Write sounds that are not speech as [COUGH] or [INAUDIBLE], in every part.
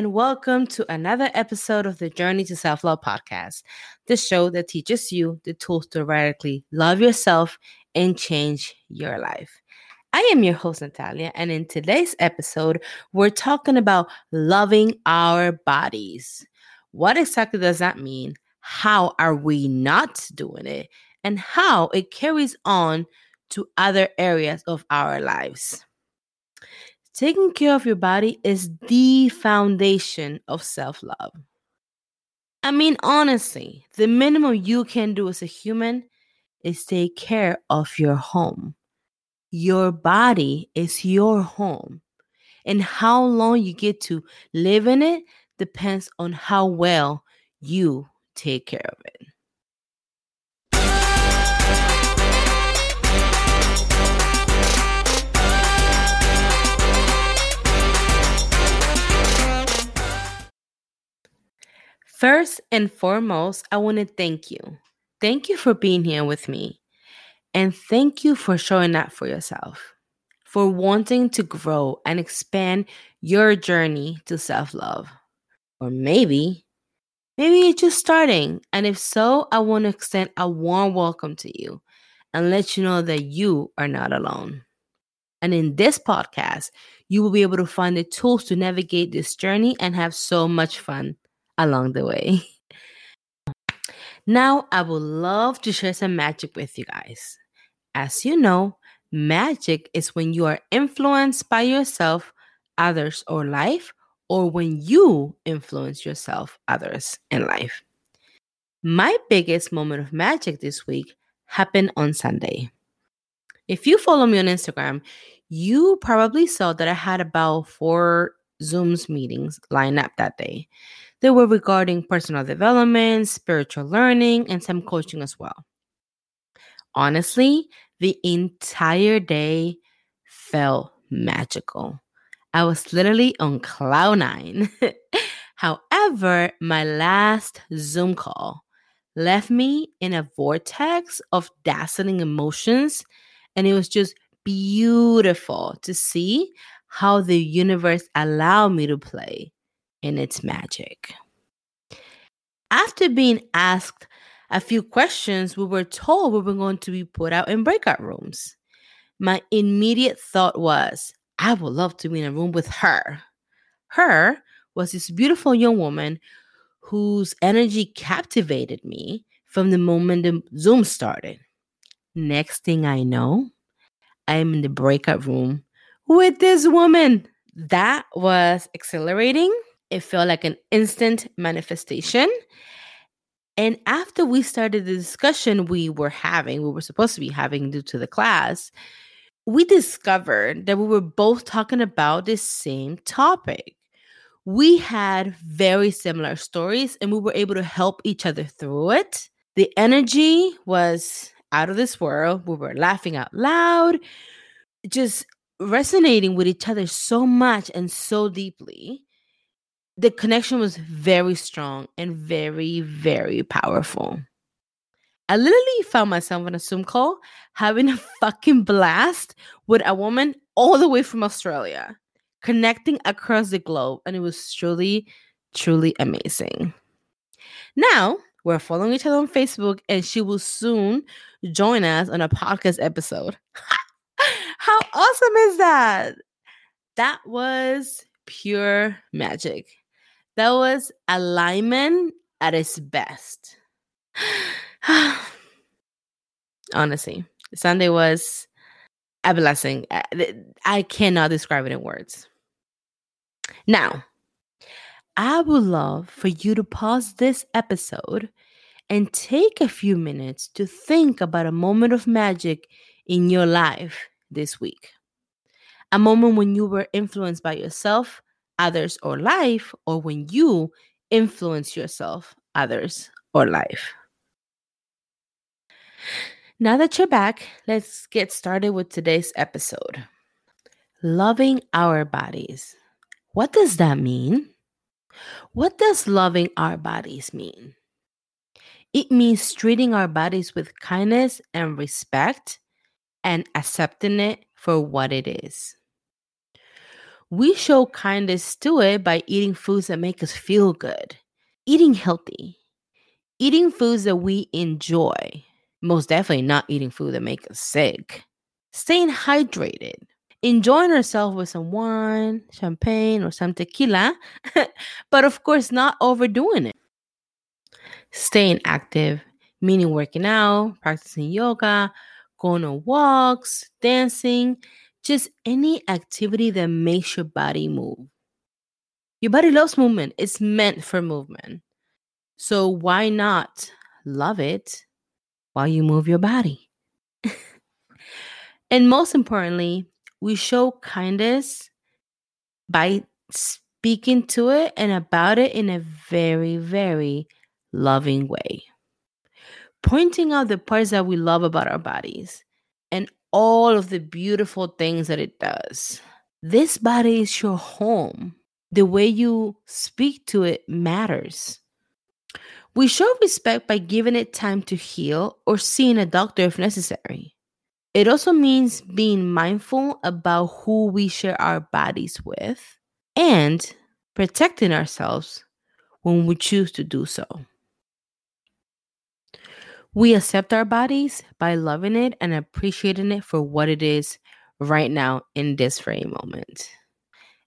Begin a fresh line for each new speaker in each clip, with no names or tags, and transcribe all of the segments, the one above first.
and welcome to another episode of the Journey to Self Love podcast, the show that teaches you the tools to radically love yourself and change your life. I am your host, Natalia, and in today's episode, we're talking about loving our bodies. What exactly does that mean? How are we not doing it? And how it carries on to other areas of our lives. Taking care of your body is the foundation of self love. I mean, honestly, the minimum you can do as a human is take care of your home. Your body is your home. And how long you get to live in it depends on how well you take care of it. First and foremost, I want to thank you. Thank you for being here with me. And thank you for showing up for yourself, for wanting to grow and expand your journey to self love. Or maybe, maybe you're just starting. And if so, I want to extend a warm welcome to you and let you know that you are not alone. And in this podcast, you will be able to find the tools to navigate this journey and have so much fun along the way. Now, I would love to share some magic with you guys. As you know, magic is when you are influenced by yourself, others, or life, or when you influence yourself, others, and life. My biggest moment of magic this week happened on Sunday. If you follow me on Instagram, you probably saw that I had about four Zooms meetings lined up that day. They were regarding personal development, spiritual learning, and some coaching as well. Honestly, the entire day felt magical. I was literally on cloud nine. [LAUGHS] However, my last Zoom call left me in a vortex of dazzling emotions, and it was just beautiful to see how the universe allowed me to play in its magic. After being asked a few questions, we were told we were going to be put out in breakout rooms. My immediate thought was, I would love to be in a room with her. Her was this beautiful young woman whose energy captivated me from the moment the Zoom started. Next thing I know, I'm in the breakout room with this woman. That was exhilarating it felt like an instant manifestation. And after we started the discussion we were having, we were supposed to be having due to the class, we discovered that we were both talking about the same topic. We had very similar stories and we were able to help each other through it. The energy was out of this world. We were laughing out loud, just resonating with each other so much and so deeply the connection was very strong and very, very powerful. I literally found myself on a Zoom call having a fucking blast with a woman all the way from Australia, connecting across the globe. And it was truly, truly amazing. Now, we're following each other on Facebook, and she will soon join us on a podcast episode. [LAUGHS] How awesome is that? That was pure magic. That was alignment at its best. [SIGHS] Honestly, Sunday was a blessing. I cannot describe it in words. Now, I would love for you to pause this episode and take a few minutes to think about a moment of magic in your life this week. A moment when you were influenced by yourself, others or life, or when you influence yourself, others, or life. Now that you're back, let's get started with today's episode. Loving our bodies. What does that mean? What does loving our bodies mean? It means treating our bodies with kindness and respect and accepting it for what it is. We show kindness to it by eating foods that make us feel good, eating healthy, eating foods that we enjoy. Most definitely not eating food that make us sick. Staying hydrated, enjoying ourselves with some wine, champagne, or some tequila, [LAUGHS] but of course, not overdoing it. Staying active, meaning working out, practicing yoga, going on walks, dancing, just any activity that makes your body move. Your body loves movement, it's meant for movement. So why not love it while you move your body? [LAUGHS] and most importantly, we show kindness by speaking to it and about it in a very, very loving way. Pointing out the parts that we love about our bodies and all of the beautiful things that it does. This body is your home. The way you speak to it matters. We show respect by giving it time to heal or seeing a doctor if necessary. It also means being mindful about who we share our bodies with and protecting ourselves when we choose to do so. We accept our bodies by loving it and appreciating it for what it is right now in this very moment.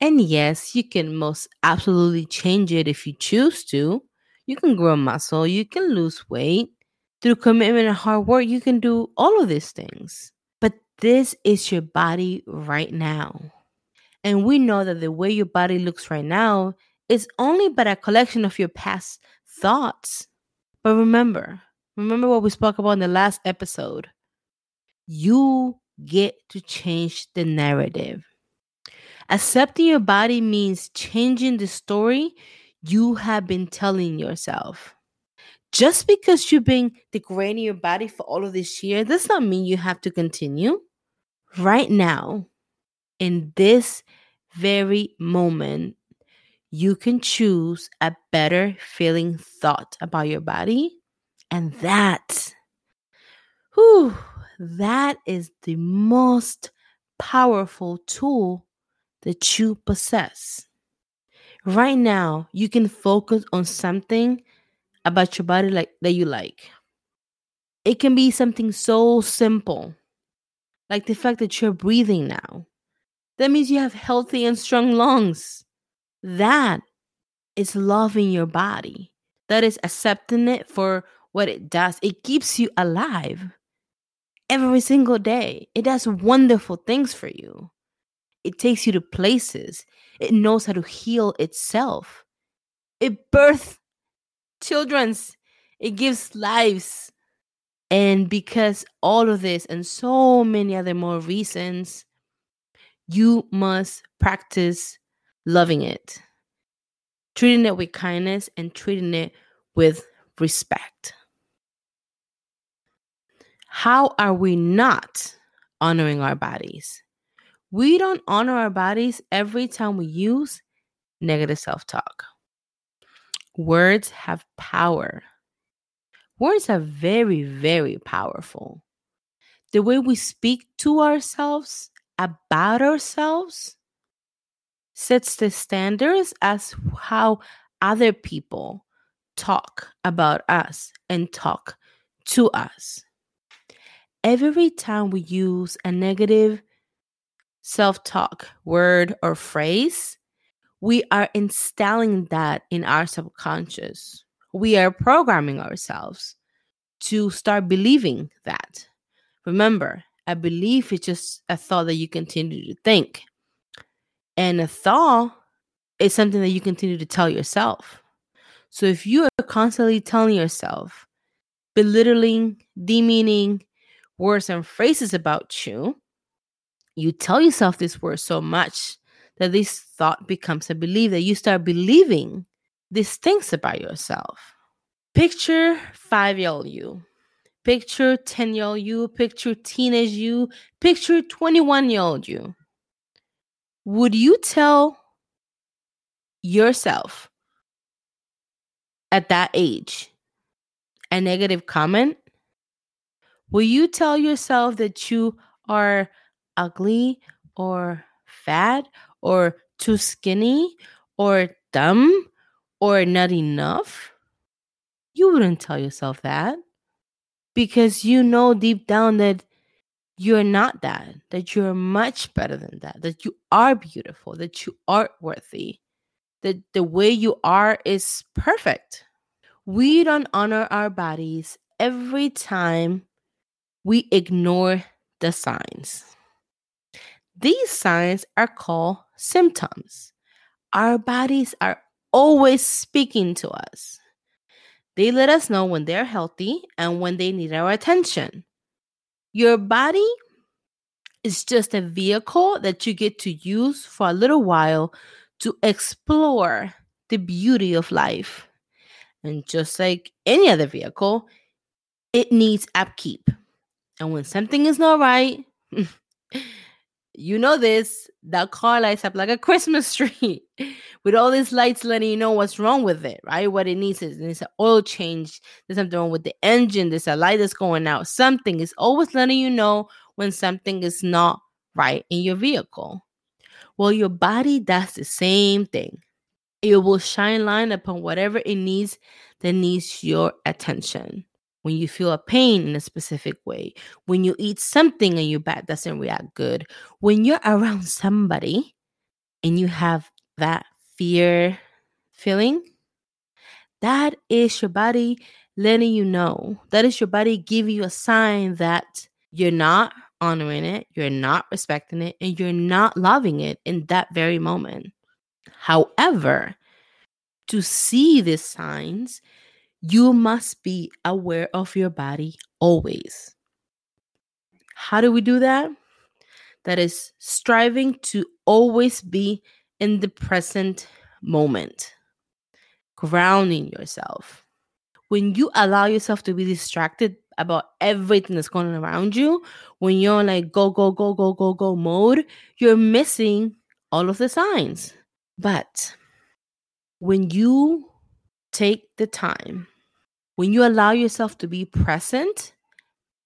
And yes, you can most absolutely change it if you choose to. You can grow muscle, you can lose weight. Through commitment and hard work, you can do all of these things. But this is your body right now. And we know that the way your body looks right now is only but a collection of your past thoughts. But remember, remember what we spoke about in the last episode. You get to change the narrative. Accepting your body means changing the story you have been telling yourself. Just because you've been degrading your body for all of this year does not mean you have to continue. Right now, in this very moment, you can choose a better feeling thought about your body. And that, whew, that is the most powerful tool that you possess. Right now, you can focus on something about your body like that you like. It can be something so simple, like the fact that you're breathing now. That means you have healthy and strong lungs. That is loving your body. That is accepting it for what it does. It keeps you alive every single day. It does wonderful things for you. It takes you to places. It knows how to heal itself. It births children's. It gives lives. And because all of this and so many other more reasons, you must practice loving it, treating it with kindness, and treating it with respect. How are we not honoring our bodies? We don't honor our bodies every time we use negative self talk. Words have power. Words are very, very powerful. The way we speak to ourselves about ourselves sets the standards as how other people talk about us and talk to us. Every time we use a negative self talk word or phrase, we are installing that in our subconscious. We are programming ourselves to start believing that. Remember, a belief is just a thought that you continue to think. And a thought is something that you continue to tell yourself. So if you are constantly telling yourself, belittling, demeaning words and phrases about you, you tell yourself this word so much that this thought becomes a belief that you start believing these things about yourself. Picture five year old you Picture 10 year old you, picture teenage you, picture 21 year old you. Would you tell yourself at that age a negative comment? Will you tell yourself that you are ugly or fat or too skinny or dumb or not enough, you wouldn't tell yourself that because you know deep down that you're not that, that you're much better than that, that you are beautiful, that you are worthy, that the way you are is perfect. We don't honor our bodies every time we ignore the signs. These signs are called symptoms. Our bodies are always speaking to us. They let us know when they're healthy and when they need our attention. Your body is just a vehicle that you get to use for a little while to explore the beauty of life. And just like any other vehicle, it needs upkeep. And when something is not right, [LAUGHS] you know this, that car lights up like a Christmas [LAUGHS] tree with all these lights letting you know what's wrong with it, right? What it needs is it needs an oil change. There's something wrong with the engine. There's a light that's going out. Something is always letting you know when something is not right in your vehicle. Well, your body does the same thing. It will shine light upon whatever it needs that needs your attention when you feel a pain in a specific way, when you eat something and your back doesn't react good, when you're [LAUGHS] around somebody and you have that fear feeling, that is your body letting you know. That is your body giving you a sign that you're not honoring it, you're not respecting it, and you're not loving it in that very moment. However, to see these signs, you must be aware of your body always. How do we do that? That is striving to always be in the present moment, grounding yourself. When you allow yourself to be distracted about everything that's going on around you, when you're like go, go, go, go, go, go mode, you're missing all of the signs. But when you take the time when you allow yourself to be present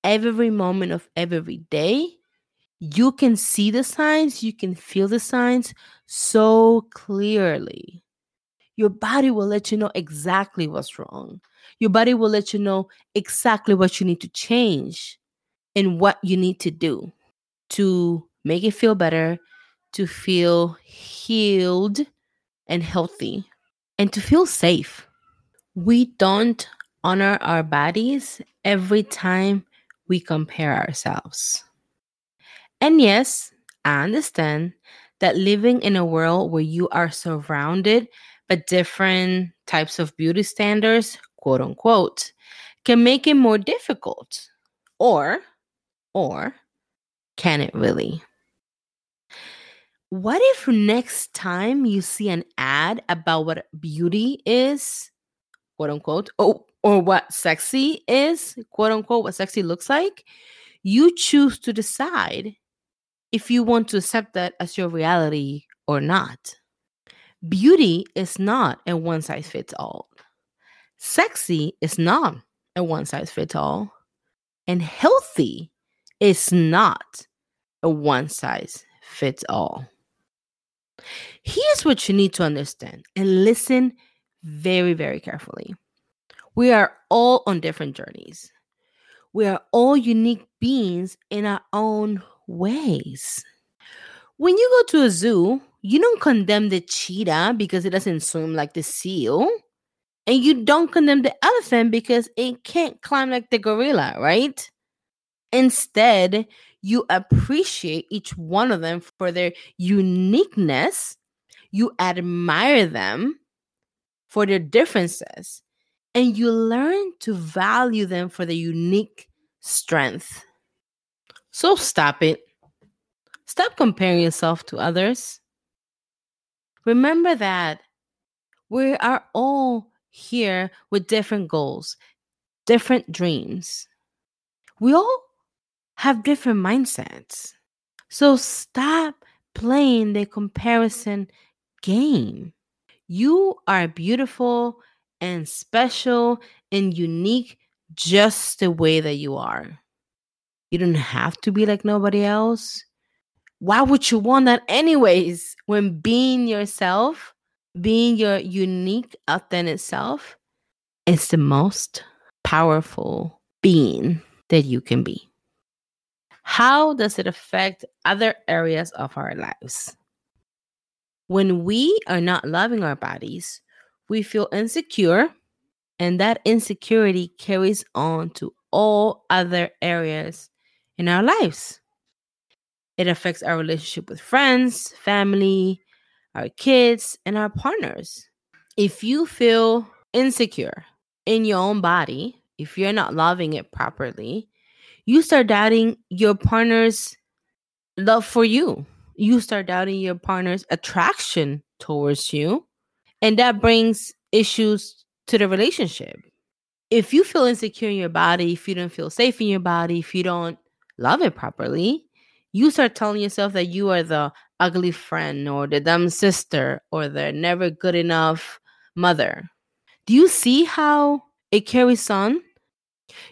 every moment of every day, you can see the signs, you can feel the signs so clearly. Your body will let you know exactly what's wrong. Your body will let you know exactly what you need to change and what you need to do to make it feel better, to feel healed and healthy, and to feel safe. We don't honor our bodies every time we compare ourselves. And yes, I understand that living in a world where you are surrounded by different types of beauty standards, quote unquote, can make it more difficult. Or, or can it really? What if next time you see an ad about what beauty is, quote unquote, oh, or what sexy is, quote unquote, what sexy looks like, you choose to decide if you want to accept that as your reality or not. Beauty is not a one size fits all. Sexy is not a one size fits all. And healthy is not a one size fits all. Here's what you need to understand and listen very, very carefully. We are all on different journeys. We are all unique beings in our own ways. When you go to a zoo, you don't condemn the cheetah because it doesn't swim like the seal. And you don't condemn the elephant because it can't climb like the gorilla, right? Instead, you appreciate each one of them for their uniqueness. You admire them for their differences and you learn to value them for their unique strength. So stop it. Stop comparing yourself to others. Remember that we are all here with different goals, different dreams. We all have different mindsets. So stop playing the comparison game. You are beautiful and special and unique just the way that you are. You don't have to be like nobody else. why would you want that anyways when being yourself being your unique authentic self is the most powerful being that you can be how does it affect other areas of our lives when we are not loving our bodies we feel insecure and that insecurity carries on to all other areas in our lives it affects our relationship with friends, family, our kids, and our partners. If you feel insecure in your own body, if you're not loving it properly, you start doubting your partner's love for you. You start doubting your partner's attraction towards you. And that brings issues to the relationship. If you feel insecure in your body, if you don't feel safe in your body, if you don't love it properly, you start telling yourself that you are the ugly friend or the dumb sister or the never good enough mother. Do you see how it carries on?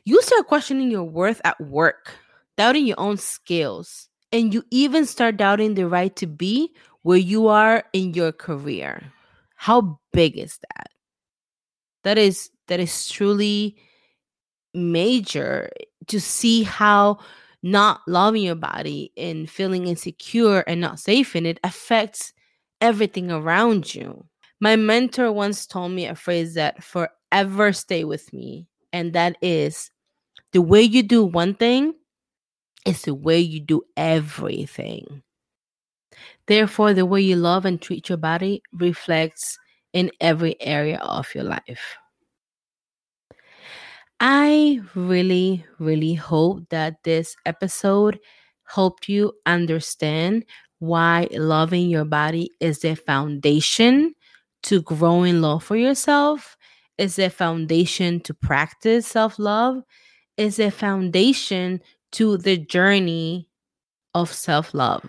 You start questioning your worth at work, doubting your own skills, and you even start doubting the right to be where you are in your career. How big is that? That is that is truly major to see how not loving your body and feeling insecure and not safe in it affects everything around you. My mentor once told me a phrase that forever stay with me, and that is the way you do one thing is the way you do everything. Therefore, the way you love and treat your body reflects in every area of your life. I really, really hope that this episode helped you understand why loving your body is the foundation to growing love for yourself, is the foundation to practice self love, is a foundation to the journey of self love.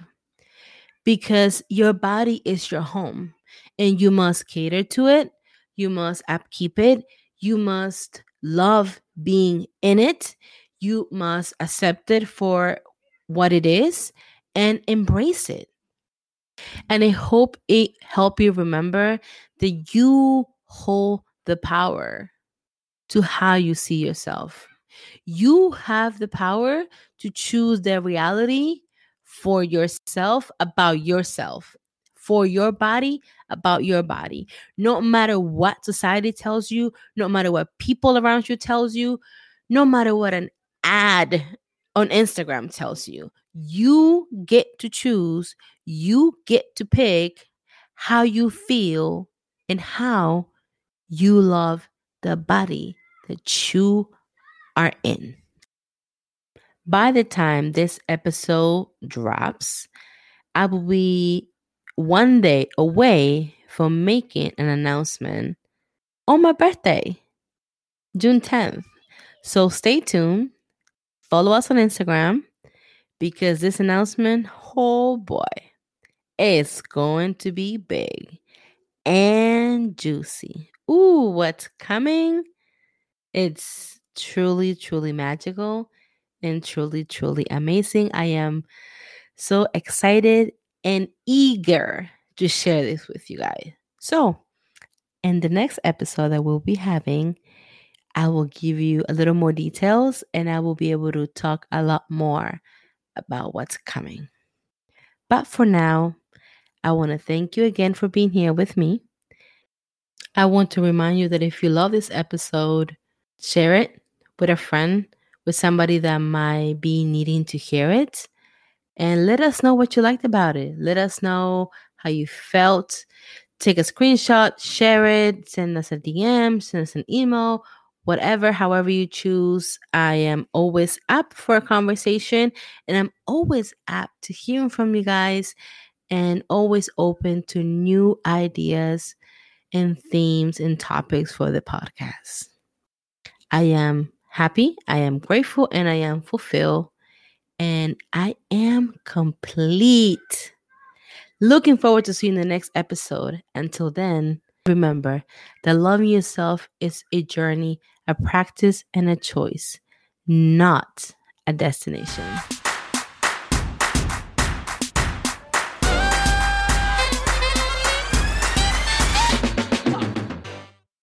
Because your body is your home and you must cater to it, you must upkeep it, you must love being in it. You must accept it for what it is and embrace it. And I hope it help you remember that you hold the power to how you see yourself. You have the power to choose the reality for yourself about yourself for your body about your body. No matter what society tells you, no matter what people around you tells you, no matter what an ad on Instagram tells you, you get to choose, you get to pick how you feel and how you love the body that you are in. By the time this episode drops, I will be one day away from making an announcement on my birthday, June 10th. So stay tuned. Follow us on Instagram because this announcement, oh boy, it's going to be big and juicy. Ooh, what's coming? It's truly, truly magical and truly, truly amazing. I am so excited and eager to share this with you guys. So, in the next episode that we'll be having, I will give you a little more details and I will be able to talk a lot more about what's coming. But for now, I want to thank you again for being here with me. I want to remind you that if you love this episode, share it with a friend, with somebody that might be needing to hear it and let us know what you liked about it. Let us know how you felt. Take a screenshot, share it, send us a DM, send us an email, whatever, however you choose. I am always up for a conversation and I'm always up to hearing from you guys and always open to new ideas and themes and topics for the podcast. I am happy, I am grateful, and I am fulfilled and I am complete. Looking forward to seeing the next episode. Until then, remember that loving yourself is a journey, a practice, and a choice, not a destination.